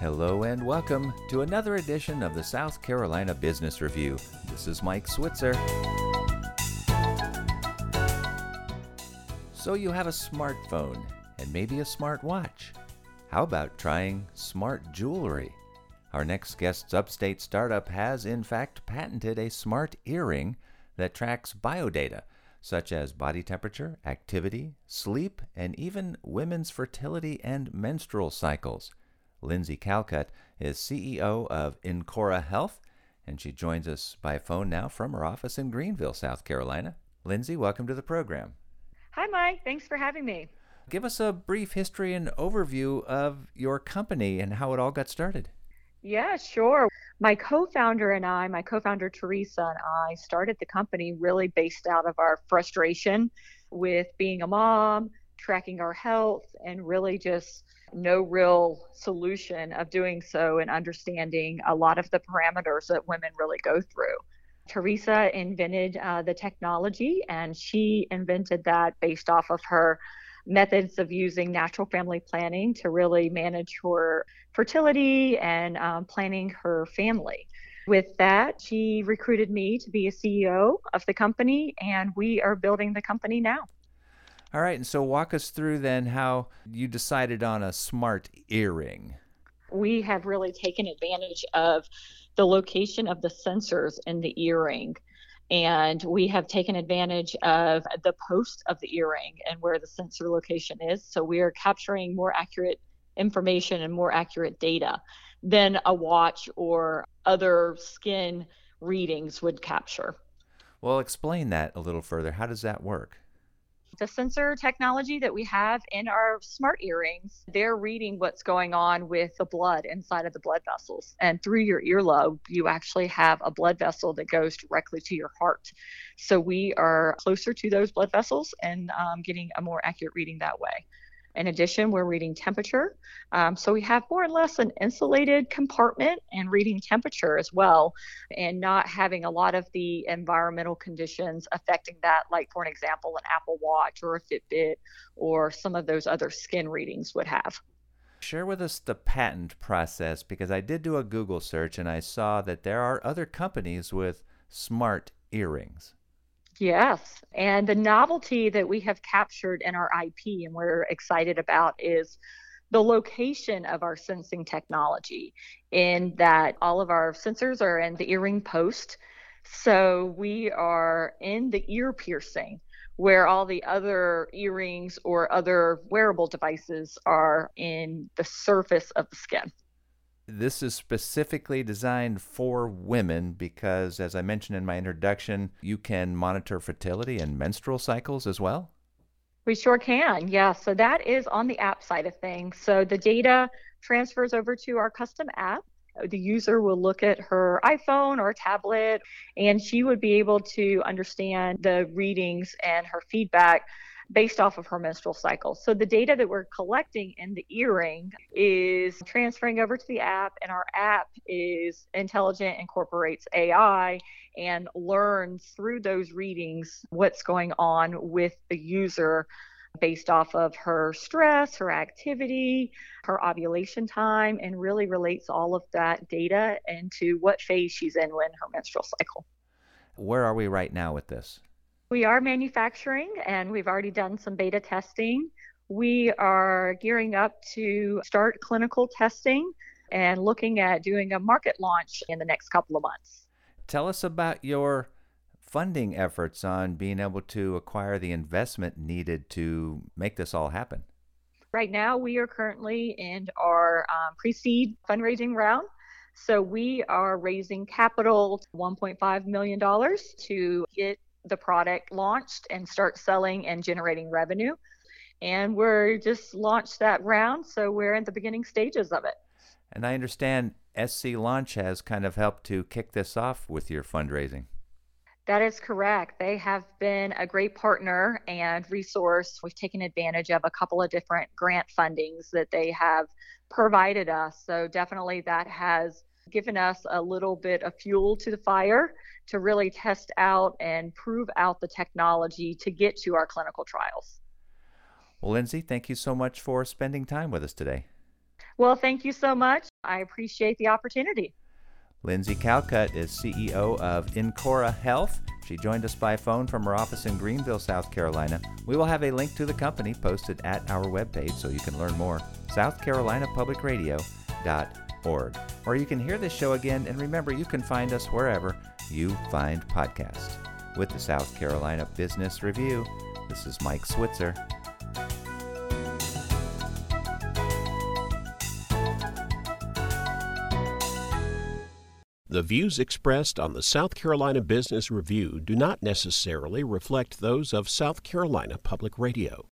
Hello and welcome to another edition of the South Carolina Business Review. This is Mike Switzer. So, you have a smartphone and maybe a smartwatch. How about trying smart jewelry? Our next guest's upstate startup has, in fact, patented a smart earring that tracks biodata such as body temperature, activity, sleep, and even women's fertility and menstrual cycles. Lindsey Calcutt is CEO of Incora Health, and she joins us by phone now from her office in Greenville, South Carolina. Lindsey, welcome to the program. Hi, Mike. Thanks for having me. Give us a brief history and overview of your company and how it all got started. Yeah, sure. My co founder and I, my co founder Teresa and I, started the company really based out of our frustration with being a mom, tracking our health, and really just no real solution of doing so and understanding a lot of the parameters that women really go through. Teresa invented uh, the technology, and she invented that based off of her methods of using natural family planning to really manage her fertility and um, planning her family. With that, she recruited me to be a CEO of the company, and we are building the company now. All right, and so walk us through then how you decided on a smart earring. We have really taken advantage of the location of the sensors in the earring and we have taken advantage of the post of the earring and where the sensor location is. So we are capturing more accurate information and more accurate data than a watch or other skin readings would capture. Well, explain that a little further. How does that work? The sensor technology that we have in our smart earrings, they're reading what's going on with the blood inside of the blood vessels. And through your earlobe, you actually have a blood vessel that goes directly to your heart. So we are closer to those blood vessels and um, getting a more accurate reading that way. In addition, we're reading temperature. Um, so we have more or less an insulated compartment and reading temperature as well, and not having a lot of the environmental conditions affecting that, like, for an example, an Apple Watch or a Fitbit or some of those other skin readings would have. Share with us the patent process because I did do a Google search and I saw that there are other companies with smart earrings. Yes. And the novelty that we have captured in our IP and we're excited about is the location of our sensing technology, in that all of our sensors are in the earring post. So we are in the ear piercing where all the other earrings or other wearable devices are in the surface of the skin this is specifically designed for women because, as I mentioned in my introduction, you can monitor fertility and menstrual cycles as well. We sure can. Yeah. So that is on the app side of things. So the data transfers over to our custom app. The user will look at her iPhone or tablet, and she would be able to understand the readings and her feedback based off of her menstrual cycle. So the data that we're collecting in the earring is transferring over to the app, and our app is intelligent, incorporates AI, and learns through those readings what's going on with the user based off of her stress, her activity, her ovulation time, and really relates all of that data into what phase she's in when her menstrual cycle. Where are we right now with this? We are manufacturing and we've already done some beta testing. We are gearing up to start clinical testing and looking at doing a market launch in the next couple of months. Tell us about your funding efforts on being able to acquire the investment needed to make this all happen. Right now, we are currently in our um, pre seed fundraising round. So we are raising capital, $1.5 million, to get the product launched and start selling and generating revenue. And we're just launched that round, so we're in the beginning stages of it. And I understand SC Launch has kind of helped to kick this off with your fundraising. That is correct. They have been a great partner and resource. We've taken advantage of a couple of different grant fundings that they have provided us. So, definitely that has given us a little bit of fuel to the fire to really test out and prove out the technology to get to our clinical trials. Well, Lindsey, thank you so much for spending time with us today. Well, thank you so much. I appreciate the opportunity. Lindsey Calcutt is CEO of Incora Health. She joined us by phone from her office in Greenville, South Carolina. We will have a link to the company posted at our webpage so you can learn more. SouthCarolinaPublicRadio.org. Or you can hear this show again, and remember, you can find us wherever you find podcasts. With the South Carolina Business Review, this is Mike Switzer. The views expressed on the South Carolina Business Review do not necessarily reflect those of South Carolina Public Radio.